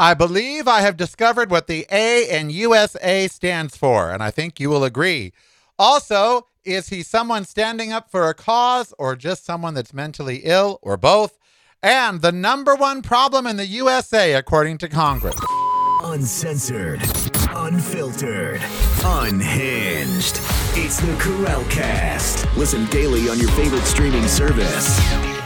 I believe I have discovered what the A in USA stands for, and I think you will agree. Also, is he someone standing up for a cause or just someone that's mentally ill or both? And the number one problem in the USA, according to Congress. Uncensored, unfiltered, unhinged. It's the Karel Cast. Listen daily on your favorite streaming service.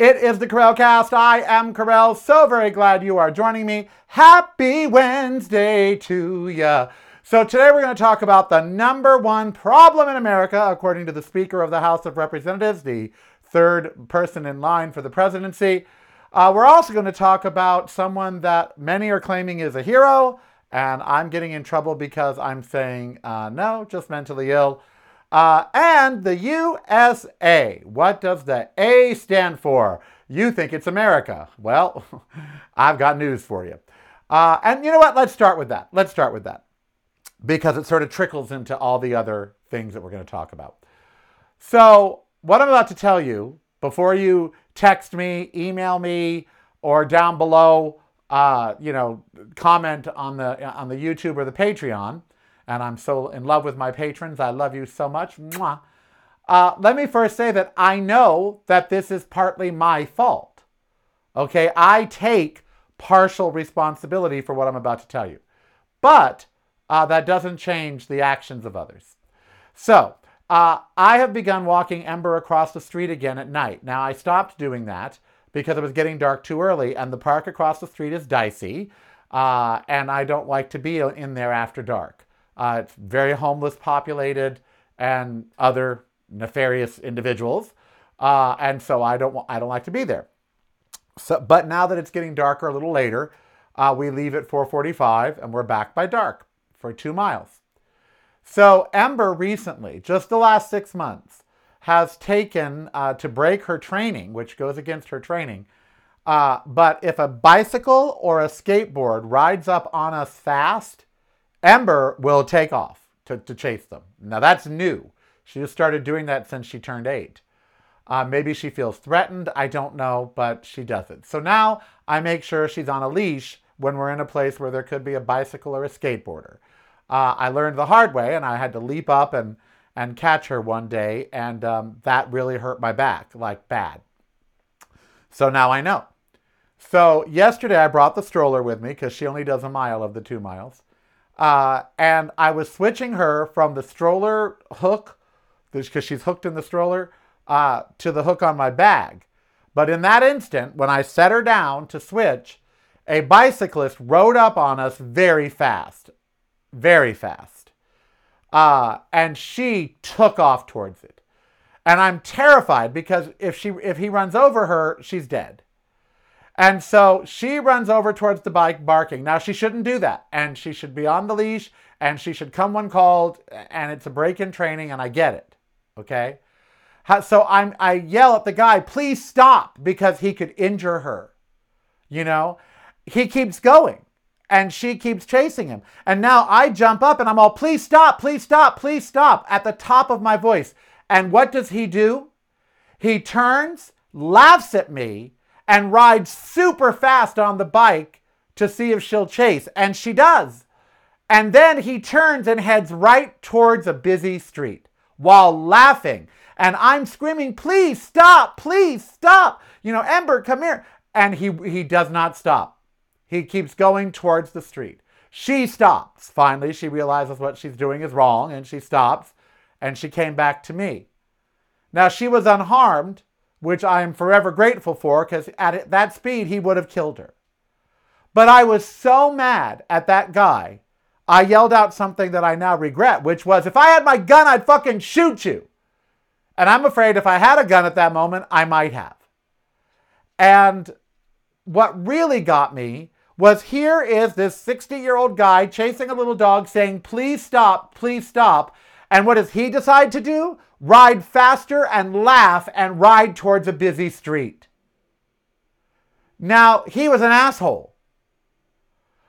It is the Karel Cast. I am Karel. So very glad you are joining me. Happy Wednesday to ya. So today we're going to talk about the number one problem in America, according to the Speaker of the House of Representatives, the third person in line for the presidency. Uh, we're also going to talk about someone that many are claiming is a hero, and I'm getting in trouble because I'm saying uh, no, just mentally ill. Uh, and the USA. What does the A stand for? You think it's America. Well, I've got news for you. Uh, and you know what? Let's start with that. Let's start with that because it sort of trickles into all the other things that we're going to talk about. So, what I'm about to tell you, before you text me, email me, or down below, uh, you know, comment on the on the YouTube or the Patreon, and I'm so in love with my patrons. I love you so much. Mwah. Uh, let me first say that I know that this is partly my fault. Okay, I take partial responsibility for what I'm about to tell you. But uh, that doesn't change the actions of others. So, uh, I have begun walking Ember across the street again at night. Now, I stopped doing that because it was getting dark too early, and the park across the street is dicey, uh, and I don't like to be in there after dark. Uh, it's very homeless populated and other nefarious individuals. Uh, and so I don't, I don't like to be there. So, but now that it's getting darker a little later, uh, we leave at 4:45 and we're back by dark for two miles. So Ember recently, just the last six months, has taken uh, to break her training, which goes against her training. Uh, but if a bicycle or a skateboard rides up on us fast, Ember will take off to, to chase them. Now that's new. She just started doing that since she turned eight. Uh, maybe she feels threatened. I don't know, but she does it. So now I make sure she's on a leash when we're in a place where there could be a bicycle or a skateboarder. Uh, I learned the hard way, and I had to leap up and and catch her one day, and um, that really hurt my back, like bad. So now I know. So yesterday I brought the stroller with me because she only does a mile of the two miles. Uh, and I was switching her from the stroller hook, because she's hooked in the stroller, uh, to the hook on my bag. But in that instant, when I set her down to switch, a bicyclist rode up on us very fast, very fast. Uh, and she took off towards it. And I'm terrified because if she if he runs over her, she's dead. And so she runs over towards the bike barking. Now, she shouldn't do that. And she should be on the leash and she should come when called. And it's a break in training, and I get it. Okay? So I'm, I yell at the guy, please stop, because he could injure her. You know? He keeps going and she keeps chasing him. And now I jump up and I'm all, please stop, please stop, please stop, at the top of my voice. And what does he do? He turns, laughs at me, and rides super fast on the bike to see if she'll chase. And she does. And then he turns and heads right towards a busy street while laughing. And I'm screaming, please stop, please stop. You know, Ember, come here. And he, he does not stop. He keeps going towards the street. She stops. Finally, she realizes what she's doing is wrong and she stops and she came back to me. Now, she was unharmed, which I am forever grateful for because at that speed he would have killed her. But I was so mad at that guy, I yelled out something that I now regret, which was if I had my gun, I'd fucking shoot you. And I'm afraid if I had a gun at that moment, I might have. And what really got me was here is this 60 year old guy chasing a little dog saying, please stop, please stop. And what does he decide to do? Ride faster and laugh and ride towards a busy street. Now, he was an asshole.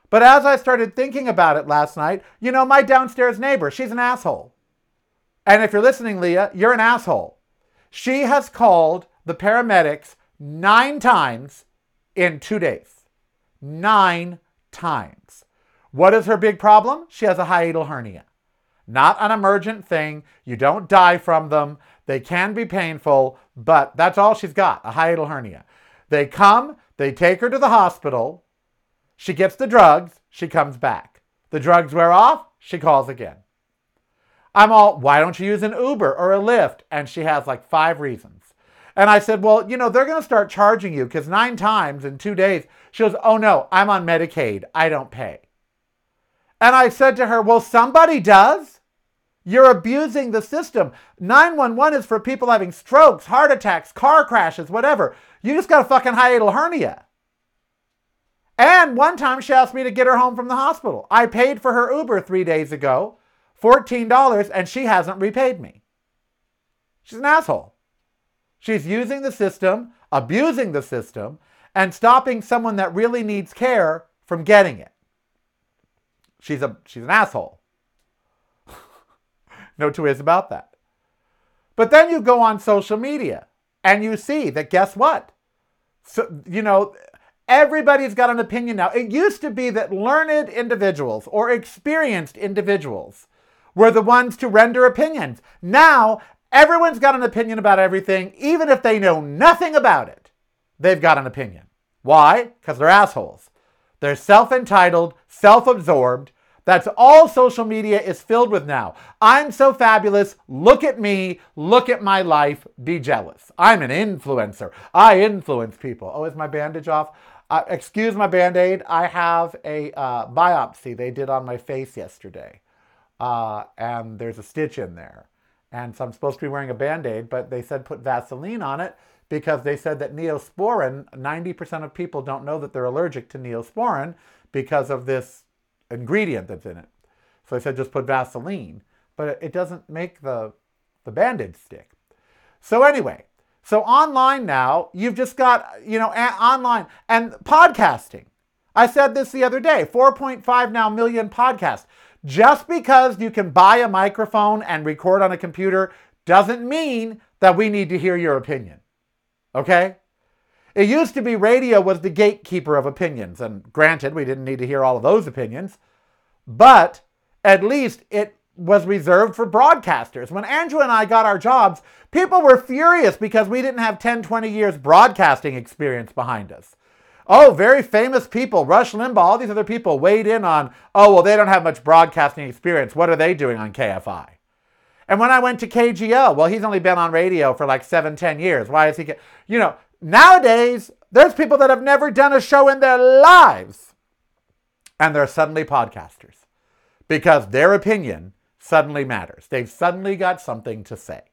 But as I started thinking about it last night, you know, my downstairs neighbor, she's an asshole. And if you're listening, Leah, you're an asshole. She has called the paramedics nine times in two days. Nine times. What is her big problem? She has a hiatal hernia. Not an emergent thing. You don't die from them. They can be painful, but that's all she's got a hiatal hernia. They come, they take her to the hospital. She gets the drugs, she comes back. The drugs wear off, she calls again. I'm all, why don't you use an Uber or a Lyft? And she has like five reasons. And I said, well, you know, they're going to start charging you because nine times in two days, she goes, oh no, I'm on Medicaid. I don't pay. And I said to her, well, somebody does. You're abusing the system. 911 is for people having strokes, heart attacks, car crashes, whatever. You just got a fucking hiatal hernia. And one time she asked me to get her home from the hospital. I paid for her Uber three days ago, $14, and she hasn't repaid me. She's an asshole. She's using the system, abusing the system, and stopping someone that really needs care from getting it. She's a she's an asshole. no two ways about that. But then you go on social media and you see that guess what? So you know, everybody's got an opinion now. It used to be that learned individuals or experienced individuals were the ones to render opinions. Now, everyone's got an opinion about everything, even if they know nothing about it. They've got an opinion. Why? Because they're assholes. They're self entitled, self absorbed. That's all social media is filled with now. I'm so fabulous. Look at me. Look at my life. Be jealous. I'm an influencer. I influence people. Oh, is my bandage off? Uh, excuse my band aid. I have a uh, biopsy they did on my face yesterday. Uh, and there's a stitch in there. And so I'm supposed to be wearing a band aid, but they said put Vaseline on it because they said that neosporin, 90% of people don't know that they're allergic to neosporin because of this ingredient that's in it. So I said just put Vaseline, but it doesn't make the, the bandage stick. So anyway, so online now, you've just got, you know, a- online and podcasting. I said this the other day 4.5 now million podcasts. Just because you can buy a microphone and record on a computer doesn't mean that we need to hear your opinion. Okay? It used to be radio was the gatekeeper of opinions, and granted, we didn't need to hear all of those opinions, but at least it was reserved for broadcasters. When Andrew and I got our jobs, people were furious because we didn't have 10, 20 years broadcasting experience behind us. Oh, very famous people, Rush Limbaugh, all these other people weighed in on, oh, well, they don't have much broadcasting experience. What are they doing on KFI? And when I went to KGO, well, he's only been on radio for like seven, ten years. Why is he, you know, nowadays, there's people that have never done a show in their lives and they're suddenly podcasters because their opinion suddenly matters. They've suddenly got something to say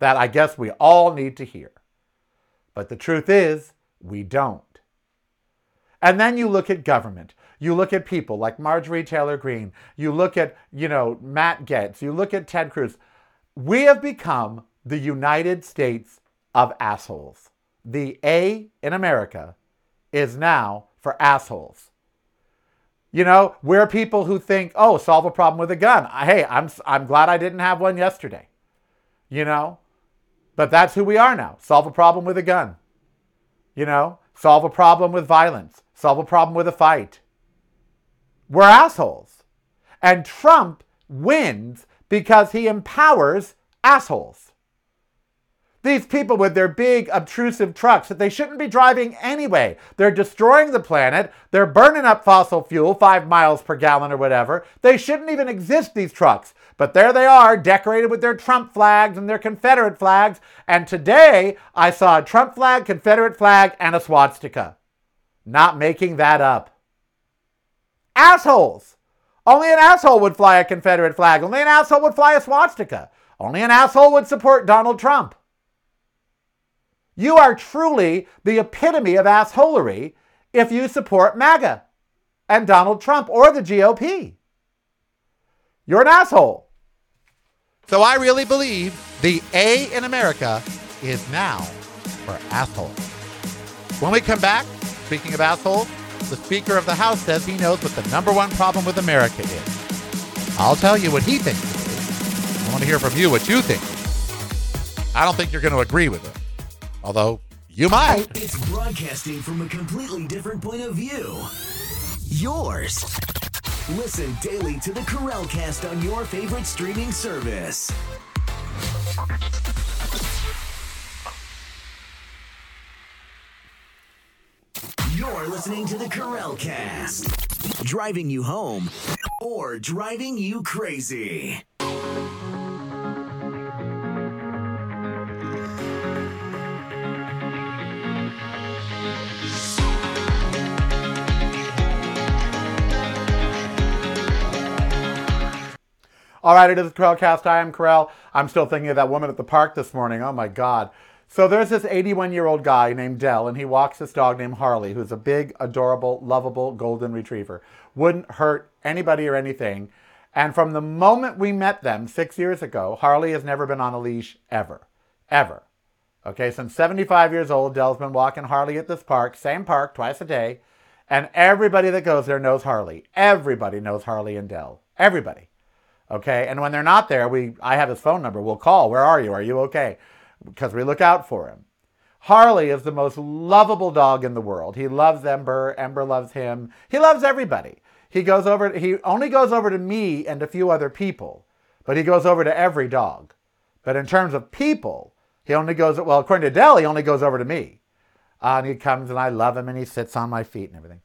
that I guess we all need to hear. But the truth is, we don't. And then you look at government. You look at people like Marjorie Taylor Greene. You look at, you know, Matt Gaetz. You look at Ted Cruz. We have become the United States of assholes. The A in America is now for assholes. You know, we're people who think, oh, solve a problem with a gun. Hey, I'm, I'm glad I didn't have one yesterday. You know, but that's who we are now. Solve a problem with a gun. You know, solve a problem with violence solve a problem with a fight. We're assholes. And Trump wins because he empowers assholes. These people with their big obtrusive trucks that they shouldn't be driving anyway. They're destroying the planet. They're burning up fossil fuel, five miles per gallon or whatever. They shouldn't even exist, these trucks. But there they are, decorated with their Trump flags and their Confederate flags. And today I saw a Trump flag, Confederate flag, and a swastika. Not making that up. Assholes! Only an asshole would fly a Confederate flag. Only an asshole would fly a swastika. Only an asshole would support Donald Trump. You are truly the epitome of assholery if you support MAGA and Donald Trump or the GOP. You're an asshole. So I really believe the A in America is now for assholes. When we come back, Speaking of assholes, the Speaker of the House says he knows what the number one problem with America is. I'll tell you what he thinks. I want to hear from you what you think. I don't think you're going to agree with it. Although You might. It's broadcasting from a completely different point of view. Yours. Listen daily to the Karel Cast on your favorite streaming service. You're listening to the Karel Cast, driving you home or driving you crazy. All right, it is the Karel Cast. I am Karel. I'm still thinking of that woman at the park this morning. Oh my God. So there's this 81 year old guy named Dell, and he walks this dog named Harley, who's a big, adorable, lovable golden retriever. Wouldn't hurt anybody or anything. And from the moment we met them six years ago, Harley has never been on a leash ever. Ever. Okay, since 75 years old, Dell's been walking Harley at this park, same park, twice a day. And everybody that goes there knows Harley. Everybody knows Harley and Dell. Everybody. Okay, and when they're not there, we I have his phone number. We'll call. Where are you? Are you okay? Because we look out for him. Harley is the most lovable dog in the world. He loves Ember. Ember loves him. He loves everybody. He goes over. He only goes over to me and a few other people, but he goes over to every dog. But in terms of people, he only goes. Well, according to Dell, he only goes over to me. Uh, and he comes and I love him and he sits on my feet and everything.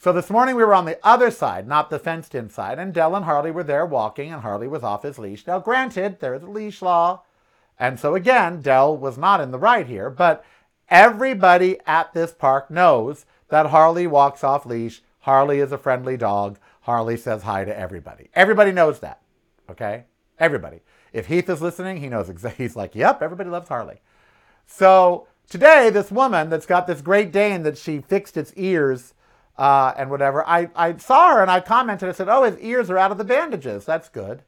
So this morning we were on the other side, not the fenced in side, and Dell and Harley were there walking, and Harley was off his leash. Now, granted, there is a leash law, and so again, Dell was not in the right here, but everybody at this park knows that Harley walks off leash. Harley is a friendly dog. Harley says hi to everybody. Everybody knows that, okay? Everybody. If Heath is listening, he knows exactly. He's like, yep, everybody loves Harley. So today, this woman that's got this Great Dane that she fixed its ears uh, and whatever. I, I saw her and I commented. I said, "Oh, his ears are out of the bandages. That's good."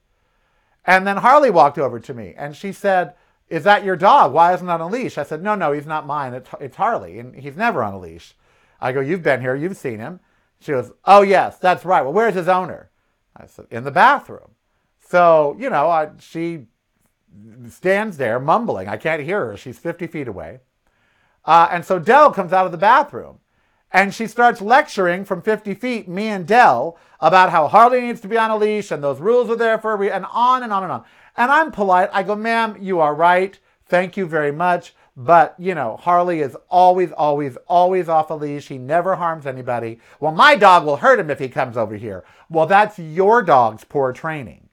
And then Harley walked over to me and she said, "Is that your dog? Why isn't on a leash?" I said, "No, no, he's not mine. It's, it's Harley, and he's never on a leash." I go, "You've been here. You've seen him." She goes, "Oh yes, that's right. Well, where's his owner?" I said, "In the bathroom." So you know, I, she stands there mumbling. I can't hear her. She's 50 feet away. Uh, and so Dell comes out of the bathroom and she starts lecturing from 50 feet, me and Dell, about how Harley needs to be on a leash and those rules are there for reason, and on and on and on. And I'm polite. I go, ma'am, you are right. Thank you very much. But, you know, Harley is always, always, always off a leash. He never harms anybody. Well, my dog will hurt him if he comes over here. Well, that's your dog's poor training.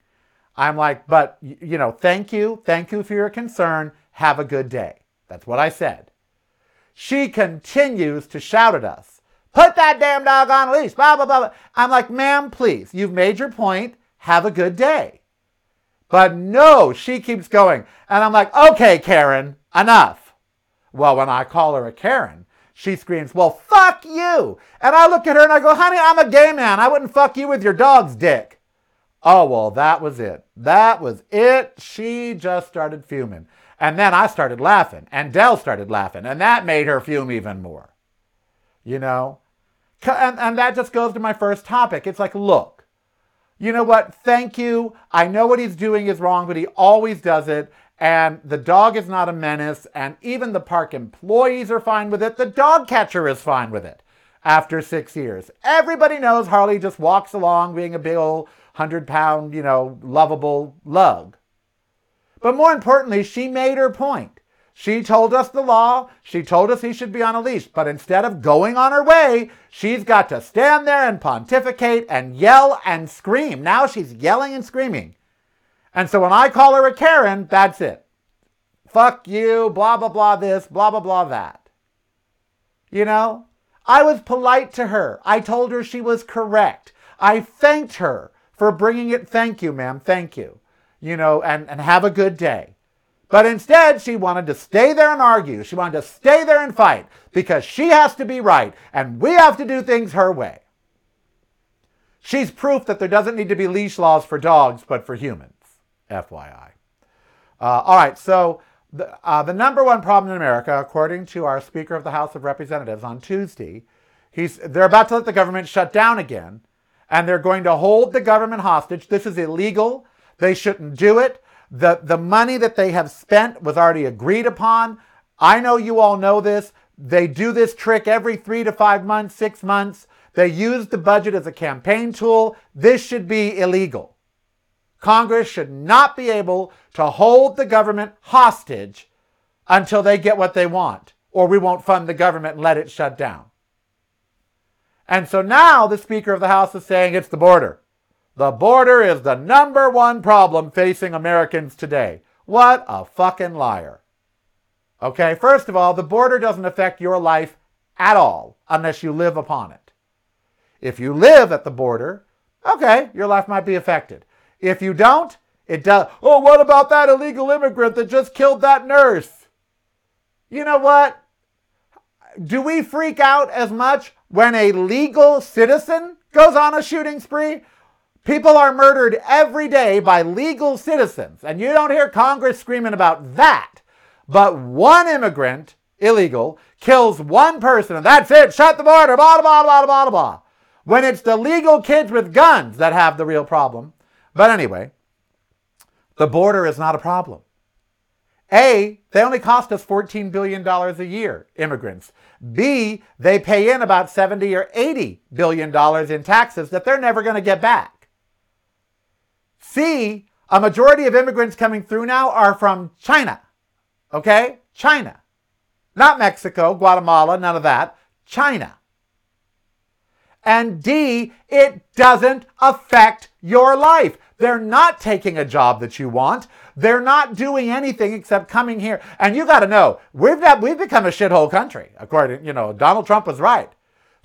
I'm like, but, you know, thank you. Thank you for your concern. Have a good day. That's what I said. She continues to shout at us. Put that damn dog on a leash. Blah, blah, blah, blah. I'm like, ma'am, please. You've made your point. Have a good day. But no, she keeps going. And I'm like, okay, Karen, enough. Well, when I call her a Karen, she screams, well, fuck you. And I look at her and I go, honey, I'm a gay man. I wouldn't fuck you with your dog's dick. Oh, well, that was it. That was it. She just started fuming. And then I started laughing, and Dell started laughing, and that made her fume even more. You know? And, and that just goes to my first topic. It's like, look, you know what? Thank you. I know what he's doing is wrong, but he always does it. And the dog is not a menace. And even the park employees are fine with it. The dog catcher is fine with it after six years. Everybody knows Harley just walks along being a big old 100 pound, you know, lovable lug. But more importantly, she made her point. She told us the law. She told us he should be on a leash. But instead of going on her way, she's got to stand there and pontificate and yell and scream. Now she's yelling and screaming. And so when I call her a Karen, that's it. Fuck you, blah, blah, blah, this, blah, blah, blah, that. You know? I was polite to her. I told her she was correct. I thanked her for bringing it. Thank you, ma'am. Thank you you know, and, and have a good day. But instead, she wanted to stay there and argue. She wanted to stay there and fight because she has to be right and we have to do things her way. She's proof that there doesn't need to be leash laws for dogs, but for humans. FYI. Uh, all right, so the, uh, the number one problem in America, according to our Speaker of the House of Representatives on Tuesday, he's, they're about to let the government shut down again, and they're going to hold the government hostage. This is illegal. They shouldn't do it. The, the money that they have spent was already agreed upon. I know you all know this. They do this trick every three to five months, six months. They use the budget as a campaign tool. This should be illegal. Congress should not be able to hold the government hostage until they get what they want, or we won't fund the government and let it shut down. And so now the Speaker of the House is saying it's the border. The border is the number one problem facing Americans today. What a fucking liar. Okay, first of all, the border doesn't affect your life at all unless you live upon it. If you live at the border, okay, your life might be affected. If you don't, it does. Oh, what about that illegal immigrant that just killed that nurse? You know what? Do we freak out as much when a legal citizen goes on a shooting spree? People are murdered every day by legal citizens, and you don't hear Congress screaming about that. But one immigrant, illegal, kills one person, and that's it. Shut the border, blah, blah, blah, blah, blah. When it's the legal kids with guns that have the real problem. But anyway, the border is not a problem. A, they only cost us $14 billion a year, immigrants. B, they pay in about 70 or 80 billion dollars in taxes that they're never going to get back. C, a majority of immigrants coming through now are from China. Okay? China. Not Mexico, Guatemala, none of that. China. And D, it doesn't affect your life. They're not taking a job that you want. They're not doing anything except coming here. And you got to know, we've got, we've become a shithole country. According, you know, Donald Trump was right.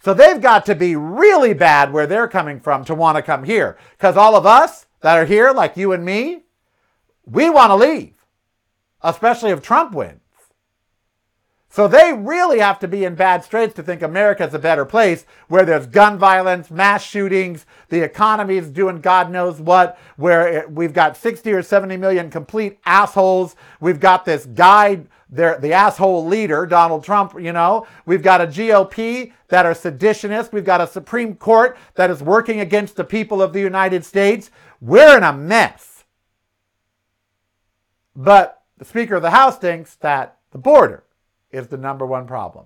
So they've got to be really bad where they're coming from to want to come here. Because all of us that are here, like you and me, we want to leave especially if Trump wins. So they really have to be in bad straits to think America's a better place where there's gun violence, mass shootings, the economy is doing God knows what, where we've got 60 or 70 million complete assholes. We've got this guy, the asshole leader, Donald Trump, you know. We've got a GOP that are seditionists. We've got a Supreme Court that is working against the people of the United States. We're in a mess. But the Speaker of the House thinks that the border is the number one problem.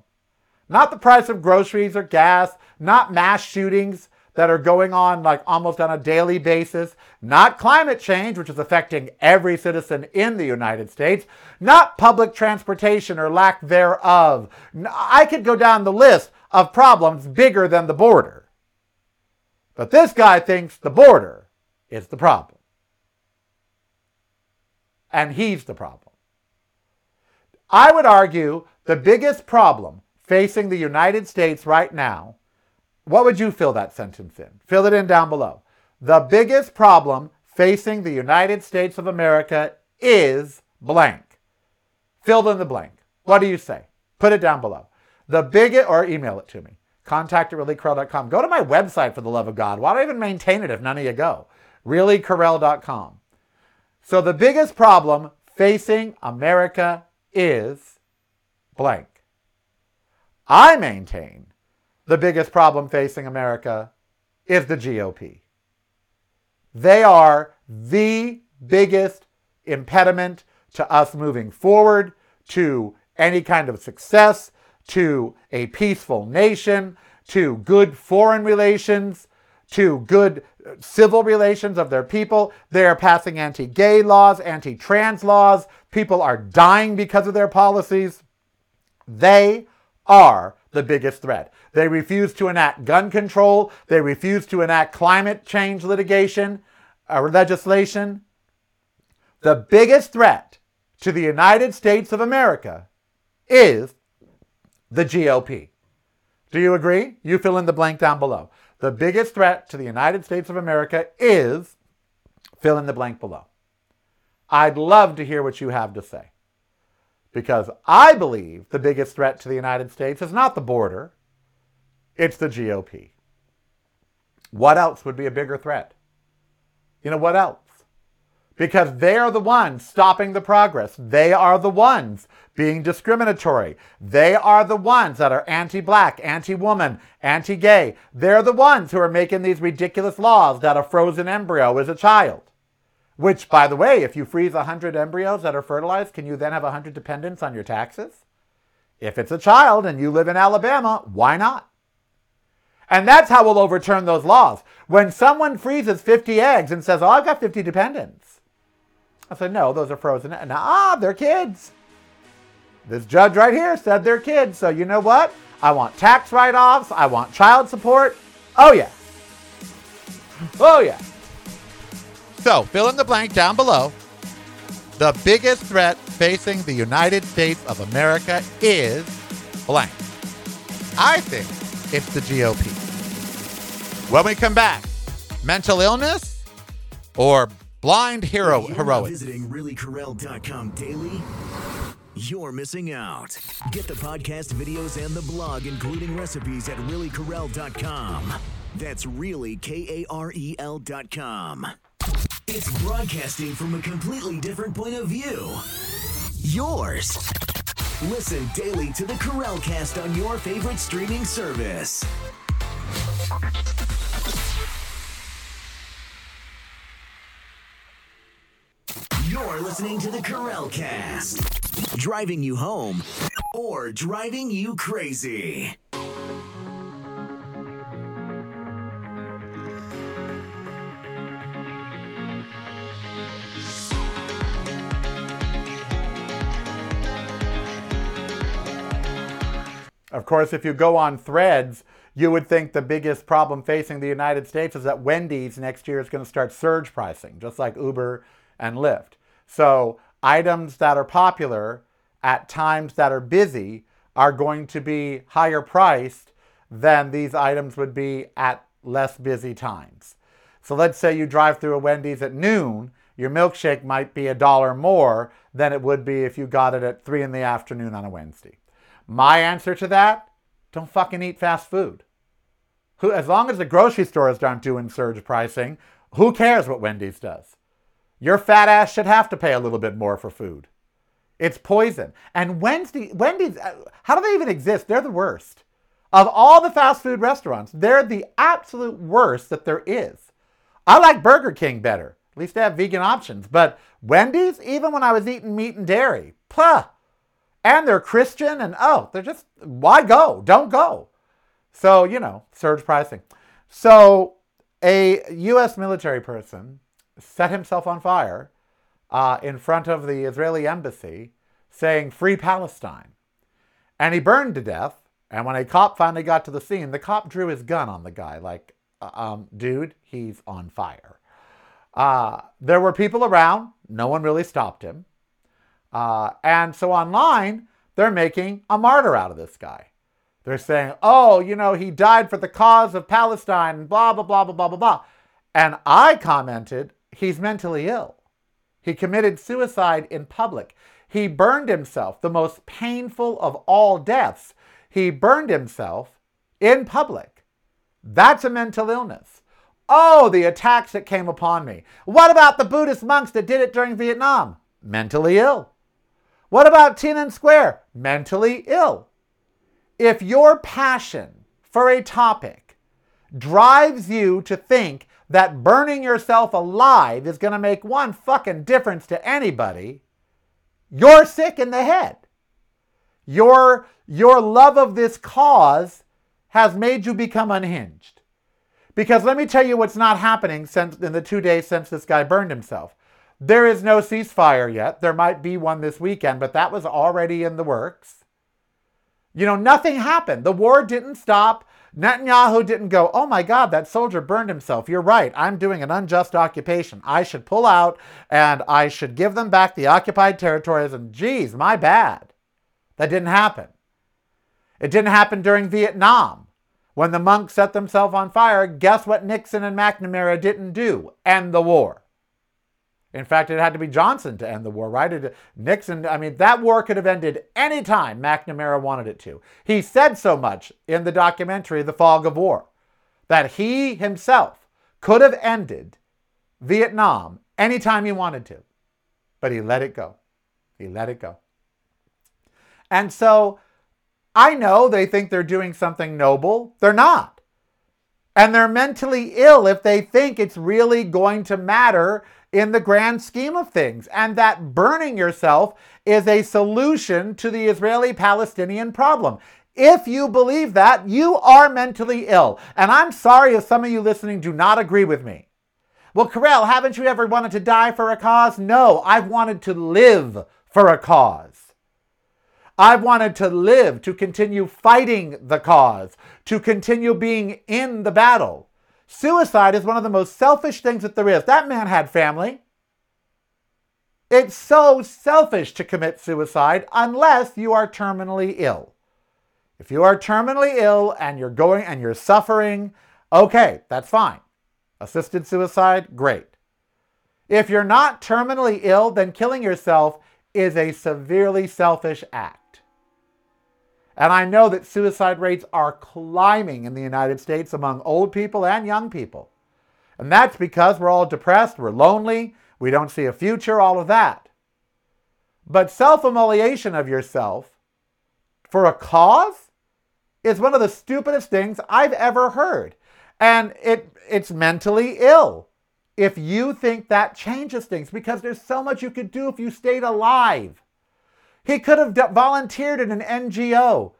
Not the price of groceries or gas, not mass shootings that are going on like almost on a daily basis, not climate change, which is affecting every citizen in the United States, not public transportation or lack thereof. I could go down the list of problems bigger than the border. But this guy thinks the border is the problem and he's the problem. I would argue the biggest problem facing the United States right now, what would you fill that sentence in? Fill it in down below. The biggest problem facing the United States of America is blank. Fill in the blank. What do you say? Put it down below. The biggest, or email it to me. Contact at reallykarel.com. Go to my website for the love of God. Why do I even maintain it if none of you go? reallykarel.com. So the biggest problem facing America is blank. I maintain the biggest problem facing America is the GOP. They are the biggest impediment to us moving forward, to any kind of success, to a peaceful nation, to good foreign relations, to good civil relations of their people. They are passing anti gay laws, anti trans laws. People are dying because of their policies. They are the biggest threat. They refuse to enact gun control. They refuse to enact climate change litigation or uh, legislation. The biggest threat to the United States of America is the GOP. Do you agree? You fill in the blank down below. The biggest threat to the United States of America is fill in the blank below. I'd love to hear what you have to say. Because I believe the biggest threat to the United States is not the border, it's the GOP. What else would be a bigger threat? You know, what else? because they are the ones stopping the progress. They are the ones being discriminatory. They are the ones that are anti black, anti woman, anti gay. They're the ones who are making these ridiculous laws that a frozen embryo is a child. Which, by the way, if you freeze 100 embryos that are fertilized, can you then have 100 dependents on your taxes? If it's a child and you live in Alabama, why not? And that's how we'll overturn those laws. When someone freezes 50 eggs and says, Oh, I've got 50 dependents. I said, No, those are frozen. And ah, they're kids. This judge right here said they're kids. So you know what? I want tax write offs. I want child support. Oh, yeah. Oh, yeah. So fill in the blank down below. The biggest threat facing the United States of America is blank. I think it's the GOP. When we come back, mental illness or blind hero You're heroics? Visiting reallykarel.com daily. You're missing out. Get the podcast videos and the blog, including recipes at reallykarel.com. That's really K A R E L.com. It's broadcasting from a completely different point of view. Yours. Listen daily to the Karel Cast on your favorite streaming service. You're listening to the Karel Cast, driving you home or driving you crazy. Of course, if you go on threads, you would think the biggest problem facing the United States is that Wendy's next year is going to start surge pricing, just like Uber and Lyft. So, items that are popular at times that are busy are going to be higher priced than these items would be at less busy times. So, let's say you drive through a Wendy's at noon, your milkshake might be a dollar more than it would be if you got it at 3 in the afternoon on a Wednesday. My answer to that don't fucking eat fast food. Who, as long as the grocery stores aren't doing surge pricing, who cares what Wendy's does? Your fat ass should have to pay a little bit more for food. It's poison. And Wednesday, Wendy's, uh, how do they even exist? They're the worst. Of all the fast food restaurants, they're the absolute worst that there is. I like Burger King better. At least they have vegan options. But Wendy's, even when I was eating meat and dairy, puh. And they're Christian and oh, they're just, why go? Don't go. So, you know, surge pricing. So, a U.S. military person set himself on fire uh, in front of the Israeli embassy saying, Free Palestine. And he burned to death. And when a cop finally got to the scene, the cop drew his gun on the guy, like, uh, um, dude, he's on fire. Uh, there were people around. No one really stopped him. Uh, and so online, they're making a martyr out of this guy. They're saying, oh, you know, he died for the cause of Palestine, blah, blah, blah, blah, blah, blah, blah. And I commented, he's mentally ill. He committed suicide in public. He burned himself, the most painful of all deaths. He burned himself in public. That's a mental illness. Oh, the attacks that came upon me. What about the Buddhist monks that did it during Vietnam? Mentally ill. What about Tiananmen Square? Mentally ill. If your passion for a topic drives you to think that burning yourself alive is going to make one fucking difference to anybody, you're sick in the head. Your, your love of this cause has made you become unhinged. Because let me tell you what's not happening since in the two days since this guy burned himself. There is no ceasefire yet. There might be one this weekend, but that was already in the works. You know, nothing happened. The war didn't stop. Netanyahu didn't go, oh my God, that soldier burned himself. You're right. I'm doing an unjust occupation. I should pull out and I should give them back the occupied territories. And geez, my bad. That didn't happen. It didn't happen during Vietnam. When the monks set themselves on fire, guess what Nixon and McNamara didn't do? End the war. In fact, it had to be Johnson to end the war, right? It, Nixon, I mean, that war could have ended any time McNamara wanted it to. He said so much in the documentary, The Fog of War, that he himself could have ended Vietnam anytime he wanted to. But he let it go. He let it go. And so I know they think they're doing something noble. They're not. And they're mentally ill if they think it's really going to matter in the grand scheme of things, and that burning yourself is a solution to the Israeli Palestinian problem. If you believe that, you are mentally ill. And I'm sorry if some of you listening do not agree with me. Well, Karel, haven't you ever wanted to die for a cause? No, I've wanted to live for a cause. I've wanted to live, to continue fighting the cause, to continue being in the battle. Suicide is one of the most selfish things that there is. That man had family. It's so selfish to commit suicide unless you are terminally ill. If you are terminally ill and you're going and you're suffering, okay, that's fine. Assisted suicide, great. If you're not terminally ill, then killing yourself is a severely selfish act. And I know that suicide rates are climbing in the United States among old people and young people. And that's because we're all depressed, we're lonely, we don't see a future, all of that. But self immolation of yourself for a cause is one of the stupidest things I've ever heard. And it, it's mentally ill if you think that changes things because there's so much you could do if you stayed alive. He could have volunteered in an NGO.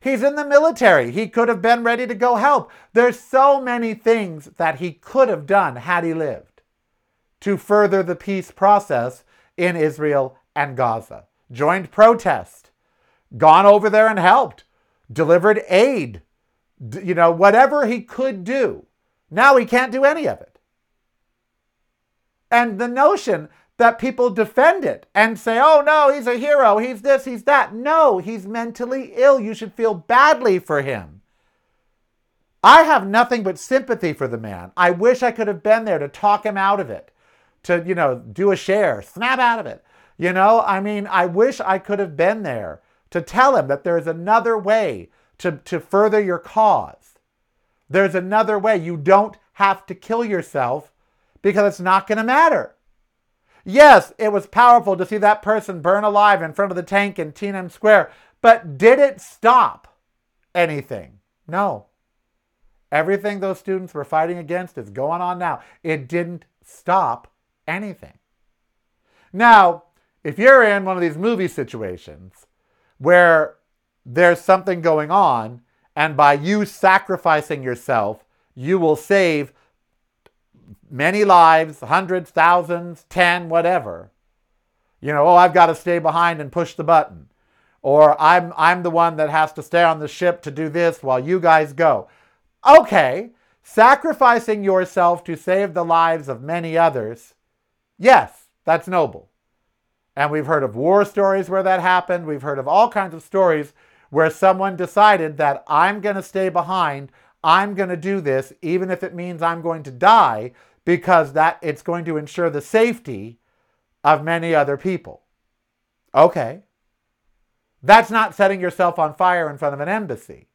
He's in the military. He could have been ready to go help. There's so many things that he could have done had he lived to further the peace process in Israel and Gaza. Joined protest, gone over there and helped, delivered aid, you know, whatever he could do. Now he can't do any of it. And the notion that people defend it and say, oh no, he's a hero, he's this, he's that. No, he's mentally ill. You should feel badly for him. I have nothing but sympathy for the man. I wish I could have been there to talk him out of it, to, you know, do a share, snap out of it. You know, I mean, I wish I could have been there to tell him that there's another way to, to further your cause. There's another way. You don't have to kill yourself because it's not going to matter. Yes, it was powerful to see that person burn alive in front of the tank in Tiananmen Square, but did it stop anything? No. Everything those students were fighting against is going on now. It didn't stop anything. Now, if you're in one of these movie situations where there's something going on, and by you sacrificing yourself, you will save many lives, hundreds, thousands, ten, whatever. You know, oh, I've got to stay behind and push the button. Or I'm, I'm the one that has to stay on the ship to do this while you guys go. Okay, sacrificing yourself to save the lives of many others, yes, that's noble. And we've heard of war stories where that happened. We've heard of all kinds of stories where someone decided that I'm going to stay behind, I'm going to do this, even if it means I'm going to die, because that it's going to ensure the safety of many other people. Okay. That's not setting yourself on fire in front of an embassy.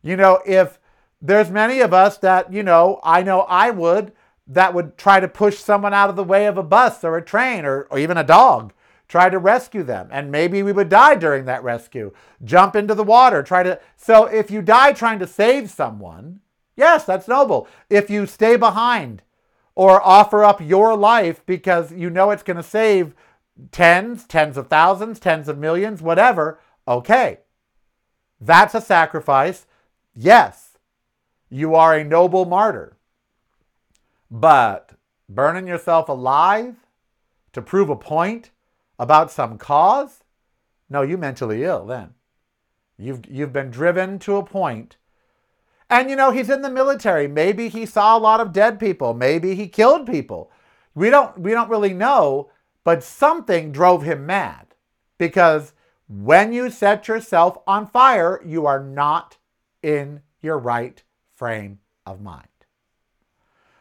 You know, if there's many of us that, you know, I know I would, that would try to push someone out of the way of a bus or a train or, or even a dog, try to rescue them. And maybe we would die during that rescue, jump into the water, try to. So if you die trying to save someone, yes, that's noble. If you stay behind or offer up your life because you know it's going to save tens, tens of thousands, tens of millions, whatever, okay. That's a sacrifice. Yes, you are a noble martyr. But burning yourself alive to prove a point about some cause? No, you mentally ill then. You've, you've been driven to a point. And you know, he's in the military. Maybe he saw a lot of dead people. Maybe he killed people. We don't, we don't really know, but something drove him mad. Because when you set yourself on fire, you are not in your right frame of mind.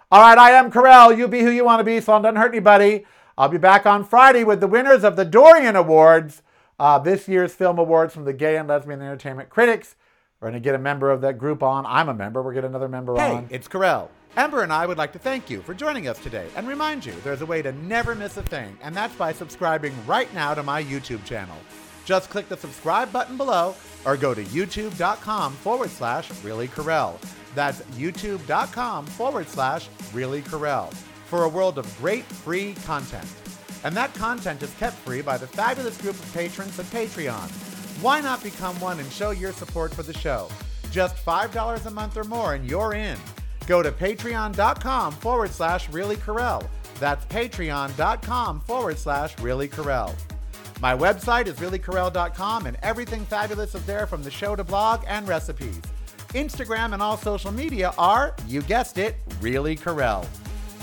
All right, I am Karel. You be who you want to be, so it doesn't hurt anybody. I'll be back on Friday with the winners of the Dorian Awards, uh, this year's film awards from the Gay and Lesbian Entertainment Critics. We're going to get a member of that group on. I'm a member. We'll get another member hey, on. Hey, it's Karel. Ember and I would like to thank you for joining us today and remind you there's a way to never miss a thing, and that's by subscribing right now to my YouTube channel. Just click the subscribe button below or go to youtube.com forward slash really Karel. That's youtube.com forward slash really Karel. For a world of great free content. And that content is kept free by the fabulous group of patrons at Patreon. Why not become one and show your support for the show? Just $5 a month or more and you're in. Go to patreon.com forward slash really. That's patreon.com forward slash really. My website is reallykarel.com and everything fabulous is there from the show to blog and recipes. Instagram and all social media are, you guessed it, Really Karel.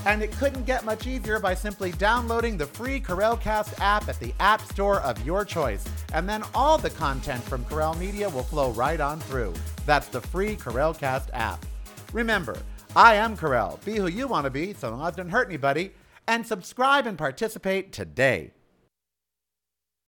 And it couldn't get much easier by simply downloading the free Karel Cast app at the App Store of your choice. And then all the content from Karel Media will flow right on through. That's the free Karel Cast app. Remember, I am Karel. Be who you want to be so long as it doesn't hurt anybody. And subscribe and participate today.